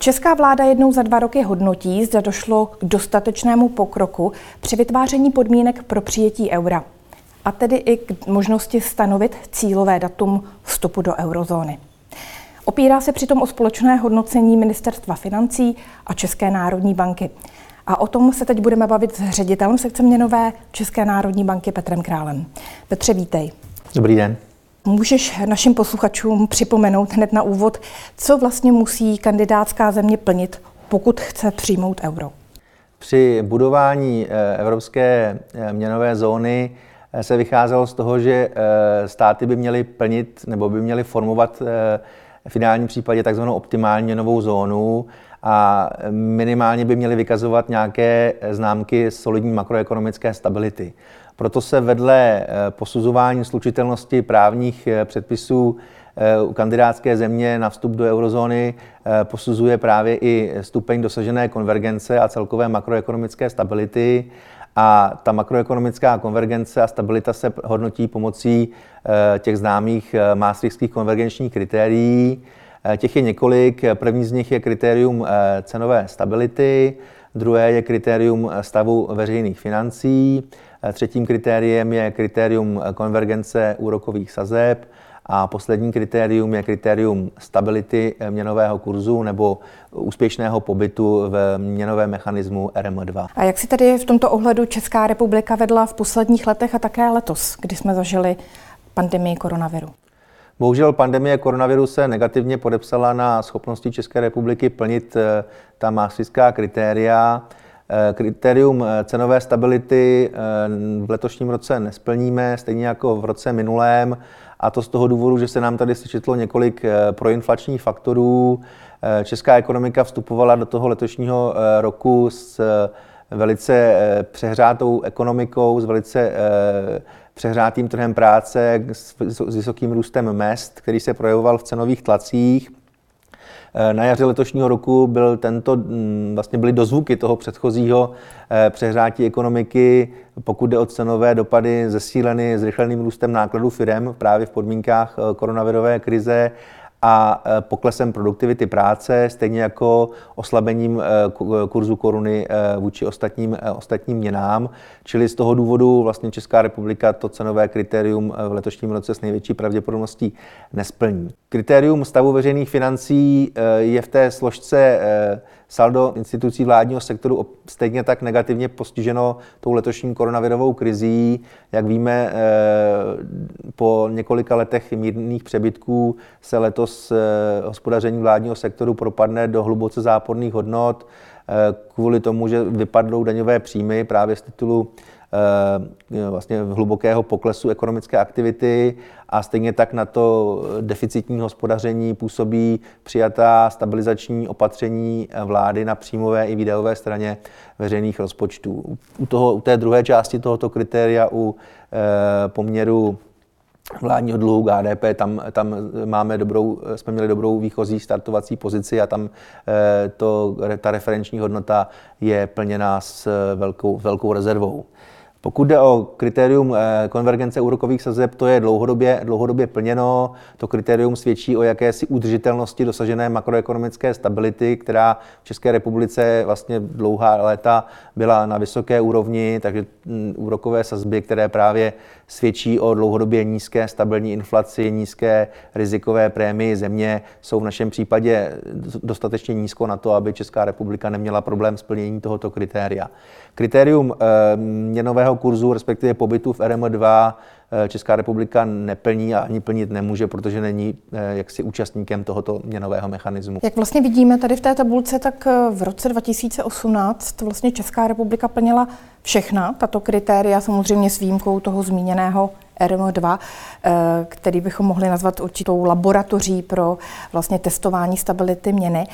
Česká vláda jednou za dva roky hodnotí, zda došlo k dostatečnému pokroku při vytváření podmínek pro přijetí eura a tedy i k možnosti stanovit cílové datum vstupu do eurozóny. Opírá se přitom o společné hodnocení Ministerstva financí a České národní banky. A o tom se teď budeme bavit s ředitelem sekce měnové České národní banky Petrem Králem. Petře, vítej. Dobrý den. Můžeš našim posluchačům připomenout hned na úvod, co vlastně musí kandidátská země plnit, pokud chce přijmout euro? Při budování eh, evropské eh, měnové zóny eh, se vycházelo z toho, že státy by měly plnit nebo by měly formovat v finálním případě takzvanou optimální měnovou zónu a minimálně by měly vykazovat nějaké známky solidní makroekonomické stability. Proto se vedle eh, posuzování slučitelnosti právních eh, předpisů eh, u kandidátské země na vstup do eurozóny posuzuje právě i stupeň dosažené konvergence a celkové makroekonomické stability. A ta makroekonomická konvergence a stabilita se hodnotí pomocí těch známých maastrichtských konvergenčních kritérií. Těch je několik. První z nich je kritérium cenové stability, druhé je kritérium stavu veřejných financí, Třetím kritériem je kritérium konvergence úrokových sazeb a poslední kritérium je kritérium stability měnového kurzu nebo úspěšného pobytu v měnovém mechanismu RM2. A jak si tedy v tomto ohledu Česká republika vedla v posledních letech a také letos, kdy jsme zažili pandemii koronaviru? Bohužel pandemie koronaviru se negativně podepsala na schopnosti České republiky plnit eh, ta maastrichtská kritéria. Eh, kritérium eh, cenové stability eh, v letošním roce nesplníme, stejně jako v roce minulém, a to z toho důvodu, že se nám tady sečetlo několik proinflačních faktorů. Česká ekonomika vstupovala do toho letošního roku s velice přehrátou ekonomikou, s velice přehrátým trhem práce, s vysokým růstem mest, který se projevoval v cenových tlacích. Eh, na jaře letošního roku byl tento, mm, vlastně byly dozvuky toho předchozího eh, přehrátí ekonomiky, pokud jde o cenové dopady zesíleny zrychleným růstem nákladů firm právě v podmínkách eh, koronavirové krize a e, poklesem produktivity práce, stejně jako oslabením e, kurzu koruny e, vůči ostatním, ostatním měnám. Čili z toho důvodu vlastně Česká republika to cenové kritérium v letošním roce s největší pravděpodobností nesplní. Kritérium stavu veřejných financí je v té složce saldo institucí vládního sektoru stejně tak negativně postiženo tou letošní koronavirovou krizí. Jak víme, po několika letech mírných přebytků se letos eh, hospodaření vládního sektoru propadne do hluboce záporných hodnot eh, kvůli tomu, že vypadnou daňové příjmy právě z titulu eh, vlastně hlubokého poklesu ekonomické aktivity a stejně tak na to deficitní hospodaření působí přijatá stabilizační opatření vlády na příjmové i výdajové straně veřejných rozpočtů. U, toho, u té druhé části tohoto kritéria, u poměru vládního dluhu HDP, tam, tam máme dobrou, jsme měli dobrou výchozí startovací pozici a tam eh, to, ta referenční hodnota je plněná s velkou, velkou rezervou. Pokud jde o kritérium eh, konvergence úrokových sazeb, to je dlouhodobě, dlouhodobě plněno. To kritérium svědčí o jakési udržitelnosti dosažené makroekonomické stability, která v České republice vlastně dlouhá léta byla na vysoké úrovni, takže mm, úrokové sazby, které právě svědčí o dlouhodobě nízké stabilní inflaci, nízké rizikové prémii země, jsou v našem případě dostatečně nízko na to, aby Česká republika neměla problém s plněním tohoto kritéria. Kritérium eh, měnového kurzu, respektive pobytu v RM2, eh, Česká republika neplní a ani plnit nemůže, protože není eh, jaksi účastníkem tohoto měnového mechanismu. Jak vlastně vidíme tady v té tabulce, tak v roce 2018 vlastně Česká republika plnila všechna tato kritéria, samozřejmě s výjimkou toho zmíněného RM2, který bychom mohli nazvat určitou laboratoří pro vlastně testování stability měny.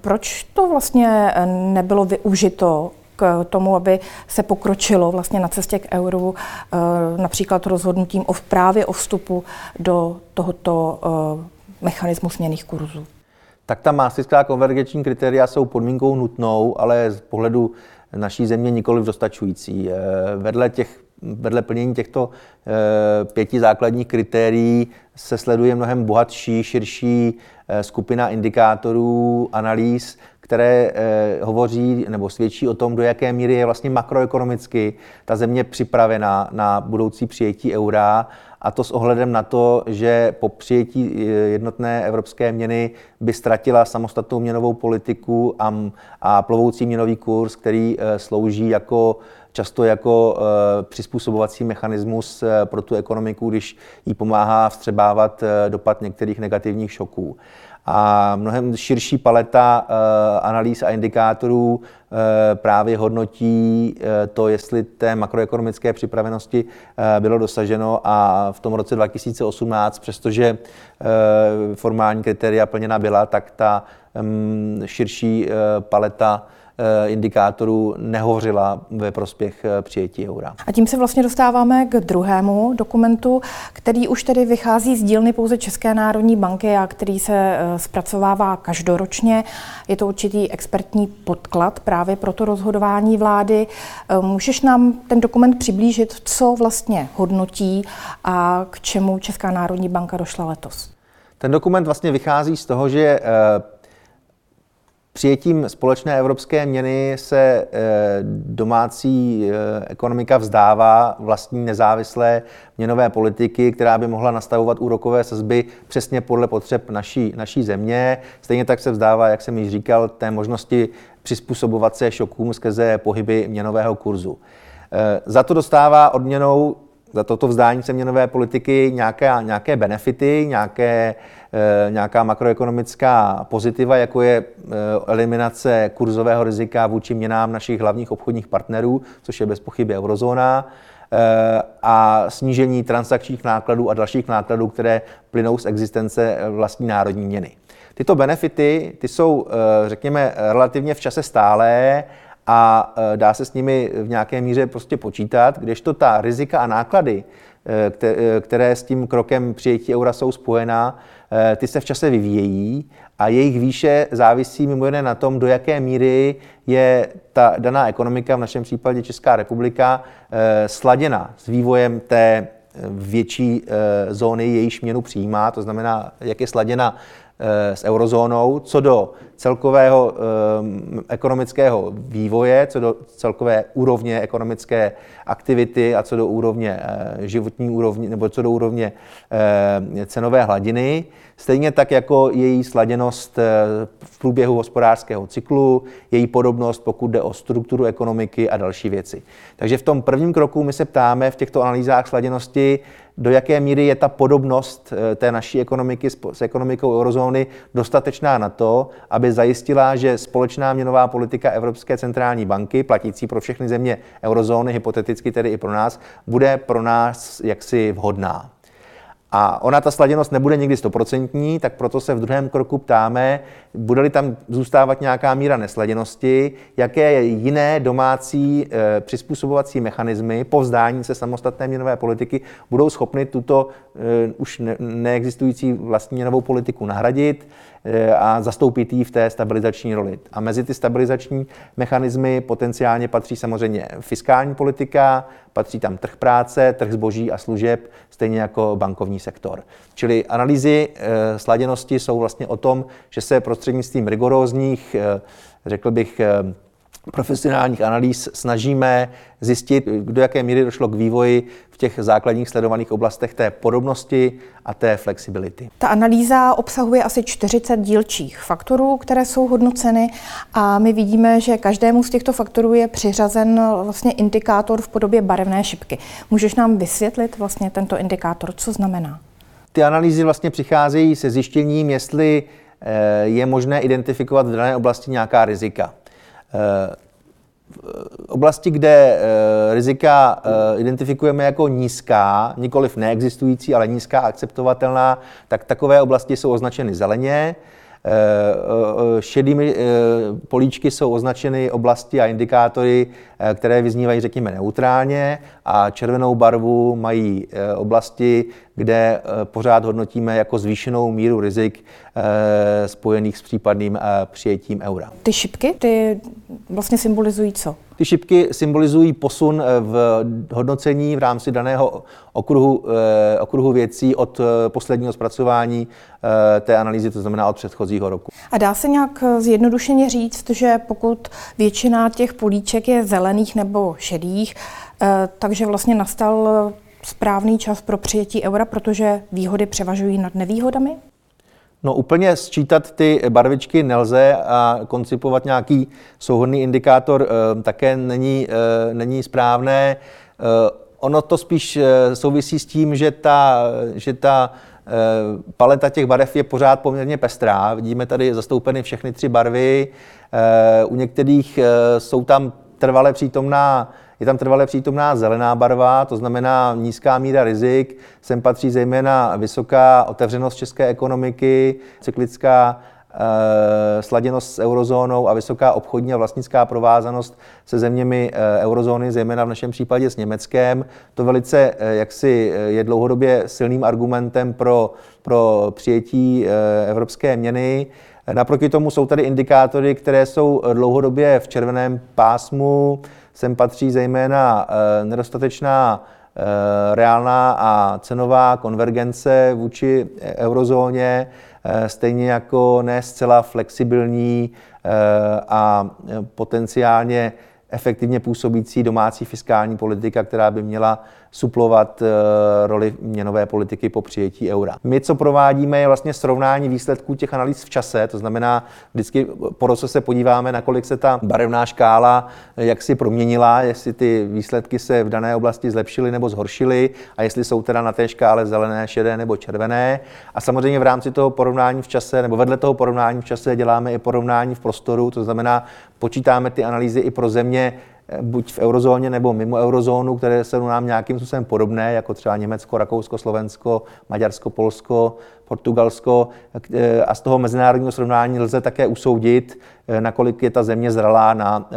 Proč to vlastně nebylo využito k tomu, aby se pokročilo vlastně na cestě k euru, eh, například rozhodnutím o právě o vstupu do tohoto eh, mechanismu směných kurzů. Tak ta maastrichtská konvergenční kritéria jsou podmínkou nutnou, ale z pohledu naší země nikoli dostačující. Eh, vedle těch vedle plnění těchto pěti základních kritérií se sleduje mnohem bohatší, širší skupina indikátorů, analýz, které hovoří nebo svědčí o tom, do jaké míry je vlastně makroekonomicky ta země připravena na budoucí přijetí eura a to s ohledem na to, že po přijetí eh, jednotné evropské měny by ztratila samostatnou měnovou politiku a, a plovoucí měnový kurz, který eh, slouží jako často jako eh, přizpůsobovací mechanismus pro tu ekonomiku, když jí pomáhá vstřebávat dopad některých negativních šoků. A mnohem širší paleta eh, analýz a indikátorů eh, právě hodnotí eh, to, jestli té makroekonomické připravenosti bylo dosaženo. A v tom roce 2018, přestože formální kritéria plněna byla, tak ta mm, širší paleta Eh, indikátorů nehovořila ve prospěch eh, přijetí eura. A tím se vlastně dostáváme k druhému dokumentu, který už tedy vychází z dílny pouze České národní banky a který se eh, zpracovává každoročně. Je to určitý expertní podklad právě pro to rozhodování vlády. Můžeš nám ten dokument přiblížit, co vlastně hodnotí a k čemu Česká národní banka došla letos? Ten dokument vlastně vychází z toho, že Přijetím společné evropské měny se eh, domácí eh, ekonomika vzdává vlastní nezávislé měnové politiky, která by mohla nastavovat úrokové sazby přesně podle potřeb naší, naší země. Stejně tak se vzdává, jak jsem již říkal, té možnosti přizpůsobovat se šokům skrze pohyby měnového kurzu. Eh, za to dostává odměnou za toto vzdání se měnové politiky nějaké, nějaké benefity, nějaké, nějaká makroekonomická pozitiva, jako je e, eliminace kurzového rizika vůči měnám našich hlavních obchodních partnerů, což je bez pochyby eurozóna, e, a snížení transakčních nákladů a dalších nákladů, které plynou z existence vlastní národní měny. Tyto benefity ty jsou, řekněme, relativně v čase stálé a dá se s nimi v nějaké míře prostě počítat, kdežto ta rizika a náklady, které s tím krokem přijetí eura jsou spojená, ty se v čase vyvíjejí a jejich výše závisí mimo jiné na tom, do jaké míry je ta daná ekonomika, v našem případě Česká republika, sladěna s vývojem té větší zóny, jejíž měnu přijímá, to znamená, jak je sladěna s eurozónou, co do celkového um, ekonomického vývoje, co do celkové úrovně ekonomické aktivity a co do úrovně uh, životní úrovně nebo co do úrovně uh, cenové hladiny, stejně tak jako její sladěnost uh, v průběhu hospodářského cyklu, její podobnost, pokud jde o strukturu ekonomiky a další věci. Takže v tom prvním kroku my se ptáme v těchto analýzách sladěnosti, do jaké míry je ta podobnost té naší ekonomiky s ekonomikou eurozóny dostatečná na to, aby zajistila, že společná měnová politika Evropské centrální banky, platící pro všechny země eurozóny, hypoteticky tedy i pro nás, bude pro nás jaksi vhodná. A ona ta sladěnost nebude nikdy stoprocentní, tak proto se v druhém kroku ptáme, bude-li tam zůstávat nějaká míra nesladěnosti, jaké jiné domácí e, přizpůsobovací mechanismy po vzdání se samostatné měnové politiky budou schopny tuto e, už ne, neexistující vlastní měnovou politiku nahradit e, a zastoupit ji v té stabilizační roli. A mezi ty stabilizační mechanismy potenciálně patří samozřejmě fiskální politika, patří tam trh práce, trh zboží a služeb, stejně jako bankovní sektor. Čili analýzy e, sladěnosti jsou vlastně o tom, že se prostřednictvím rigorózních, e, řekl bych, e, profesionálních analýz snažíme zjistit, do jaké míry došlo k vývoji v těch základních sledovaných oblastech té podobnosti a té flexibility. Ta analýza obsahuje asi 40 dílčích faktorů, které jsou hodnoceny a my vidíme, že každému z těchto faktorů je přiřazen vlastně indikátor v podobě barevné šipky. Můžeš nám vysvětlit vlastně tento indikátor, co znamená? Ty analýzy vlastně přicházejí se zjištěním, jestli eh, je možné identifikovat v dané oblasti nějaká rizika. Eh, v oblasti, kde eh, rizika eh, identifikujeme jako nízká, nikoliv neexistující, ale nízká akceptovatelná, tak takové oblasti jsou označeny zeleně. Šedými políčky jsou označeny oblasti a indikátory, které vyznívají, řekněme, neutrálně a červenou barvu mají oblasti, kde pořád hodnotíme jako zvýšenou míru rizik spojených s případným přijetím eura. Ty šipky, ty vlastně symbolizují co? Ty šipky symbolizují posun v hodnocení v rámci daného okruhu, okruhu věcí od posledního zpracování té analýzy, to znamená od předchozího roku. A dá se nějak zjednodušeně říct, že pokud většina těch políček je zelených nebo šedých, takže vlastně nastal správný čas pro přijetí eura, protože výhody převažují nad nevýhodami? No úplně sčítat ty barvičky nelze a koncipovat nějaký souhodný indikátor e, také není, e, není správné. E, ono to spíš souvisí s tím, že ta, že ta paleta těch barev je pořád poměrně pestrá. Vidíme tady zastoupeny všechny tři barvy. U některých jsou tam trvale přítomná je tam trvale přítomná zelená barva, to znamená nízká míra rizik. Sem patří zejména vysoká otevřenost české ekonomiky, cyklická e, sladěnost s eurozónou a vysoká obchodní a vlastnická provázanost se zeměmi e, eurozóny, zejména v našem případě s Německem. To velice e, jaksi je dlouhodobě silným argumentem pro, pro přijetí evropské měny. Naproti tomu jsou tady indikátory, které jsou dlouhodobě v červeném pásmu. Sem patří zejména eh, nedostatečná eh, reálná a cenová konvergence vůči eurozóně, eh, stejně jako ne zcela flexibilní a potenciálně efektivně působící domácí fiskální politika, která by měla suplovat eh, roli měnové politiky po přijetí eura. My, co provádíme, je vlastně srovnání výsledků těch analýz v čase, to znamená, vždycky po roce se podíváme, nakolik se ta barevná škála eh, jak si proměnila, jestli ty výsledky se v dané oblasti zlepšily nebo zhoršily a jestli jsou teda na té škále zelené, šedé nebo červené. A samozřejmě v rámci toho porovnání v čase nebo vedle toho porovnání v čase děláme i porovnání v prostoru, to znamená, počítáme ty analýzy i pro země, buď v eurozóně nebo mimo eurozónu, které jsou nám nějakým způsobem podobné, jako třeba Německo, Rakousko, Slovensko, Maďarsko, Polsko, Portugalsko. Eh, a z toho mezinárodního srovnání lze také usoudit, eh, nakolik je ta země zralá na eh,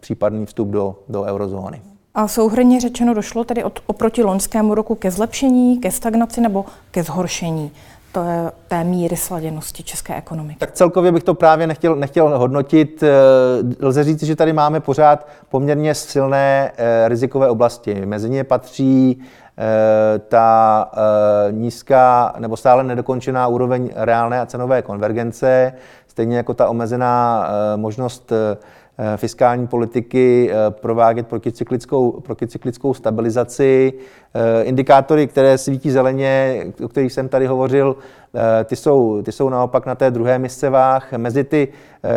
případný vstup do, do eurozóny. A souhrně řečeno došlo tedy od, oproti loňskému roku ke zlepšení, ke stagnaci nebo ke zhoršení té, té míry sladěnosti české ekonomiky? Tak celkově bych to právě nechtěl, nechtěl hodnotit. Eh, lze říct, že tady máme pořád poměrně silné eh, rizikové oblasti. Mezi ně patří eh, ta nízká nebo stále nedokončená úroveň reálné a cenové konvergence, stejně jako ta omezená možnost fiskální politiky, eh, provádět proticyklickou, proticyklickou stabilizaci. Eh, indikátory, které svítí zeleně, o kterých jsem tady hovořil, ty jsou, ty jsou naopak na té druhé miscevách. Mezi ty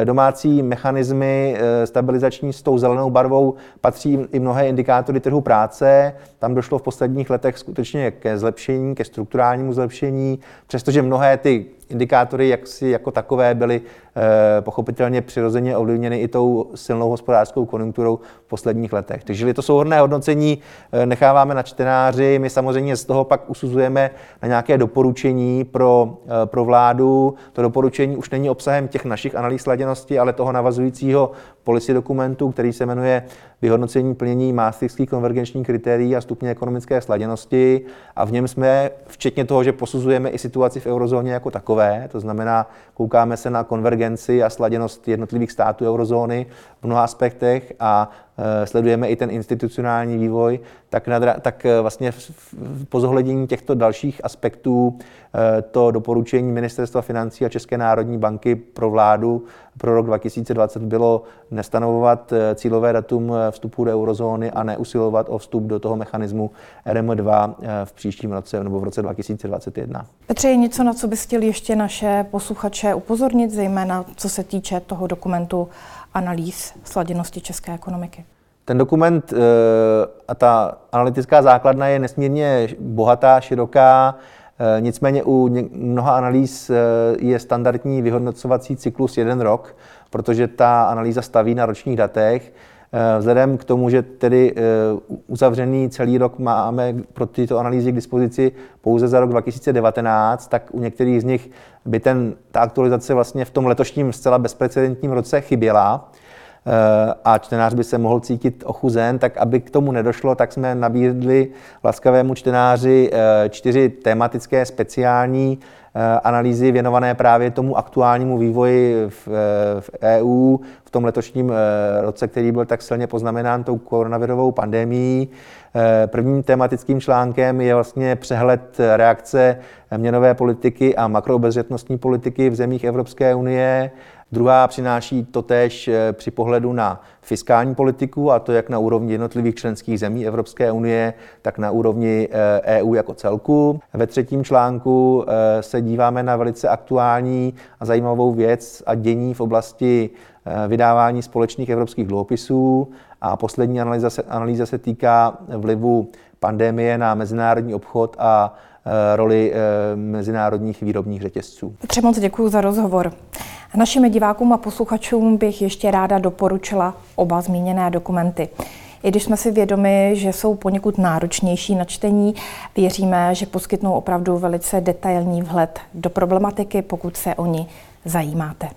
domácí mechanismy stabilizační s tou zelenou barvou patří i mnohé indikátory trhu práce. Tam došlo v posledních letech skutečně ke zlepšení, ke strukturálnímu zlepšení, přestože mnohé ty indikátory jak si jako takové byly eh, pochopitelně přirozeně ovlivněny i tou silnou hospodářskou konjunkturou v posledních letech. Takže to souhodné hodnocení eh, necháváme na čtenáři. My samozřejmě z toho pak usuzujeme na nějaké doporučení pro, eh, pro vládu. To doporučení už není obsahem těch našich analýz sladěnosti, ale toho navazujícího policy dokumentu, který se jmenuje vyhodnocení plnění maastrichtských konvergenčních kritérií a stupně ekonomické sladěnosti a v něm jsme, včetně toho, že posuzujeme i situaci v eurozóně jako takové, to znamená, koukáme se na konvergenci a sladěnost jednotlivých států eurozóny v mnoha aspektech a sledujeme i ten institucionální vývoj, tak, nadra, tak eh, vlastně po zohlednění těchto dalších aspektů eh, to doporučení Ministerstva financí a České národní banky pro vládu pro rok 2020 bylo nestanovovat cílové datum vstupu do eurozóny a neusilovat o vstup do toho mechanismu RM2 v příštím roce nebo v roce 2021. Petře, je něco, na co bys chtěl ještě naše posluchače upozornit, zejména co se týče toho dokumentu analýz sladěnosti české ekonomiky? Ten dokument eh, a ta analytická základna je nesmírně bohatá, široká, eh, nicméně u mnoha analýz eh, je standardní vyhodnocovací cyklus jeden rok, protože ta analýza staví na ročních datech. Vzhledem k tomu, že tedy uzavřený celý rok máme pro tyto analýzy k dispozici pouze za rok 2019, tak u některých z nich by ten, ta aktualizace vlastně v tom letošním zcela bezprecedentním roce chyběla. A čtenář by se mohl cítit ochuzen, tak aby k tomu nedošlo, tak jsme nabídli laskavému čtenáři čtyři tematické speciální analýzy věnované právě tomu aktuálnímu vývoji v, v EU v tom letošním roce, který byl tak silně poznamenán tou koronavirovou pandemií. Prvním tematickým článkem je vlastně přehled reakce měnové politiky a makroobezřetnostní politiky v zemích Evropské unie. Druhá přináší totéž eh, při pohledu na fiskální politiku, a to jak na úrovni jednotlivých členských zemí Evropské unie, tak na úrovni EU eh, e jako celku. Ve třetím článku eh, se díváme na velice aktuální a zajímavou věc a dění v oblasti vydávání společných evropských dluhopisů. A poslední analýza se, analýza se týká vlivu pandemie na mezinárodní obchod a roli mezinárodních výrobních řetězců. Petře, moc děkuji za rozhovor. Našim divákům a posluchačům bych ještě ráda doporučila oba zmíněné dokumenty. I když jsme si vědomi, že jsou poněkud náročnější na čtení, věříme, že poskytnou opravdu velice detailní vhled do problematiky, pokud se o ní zajímáte.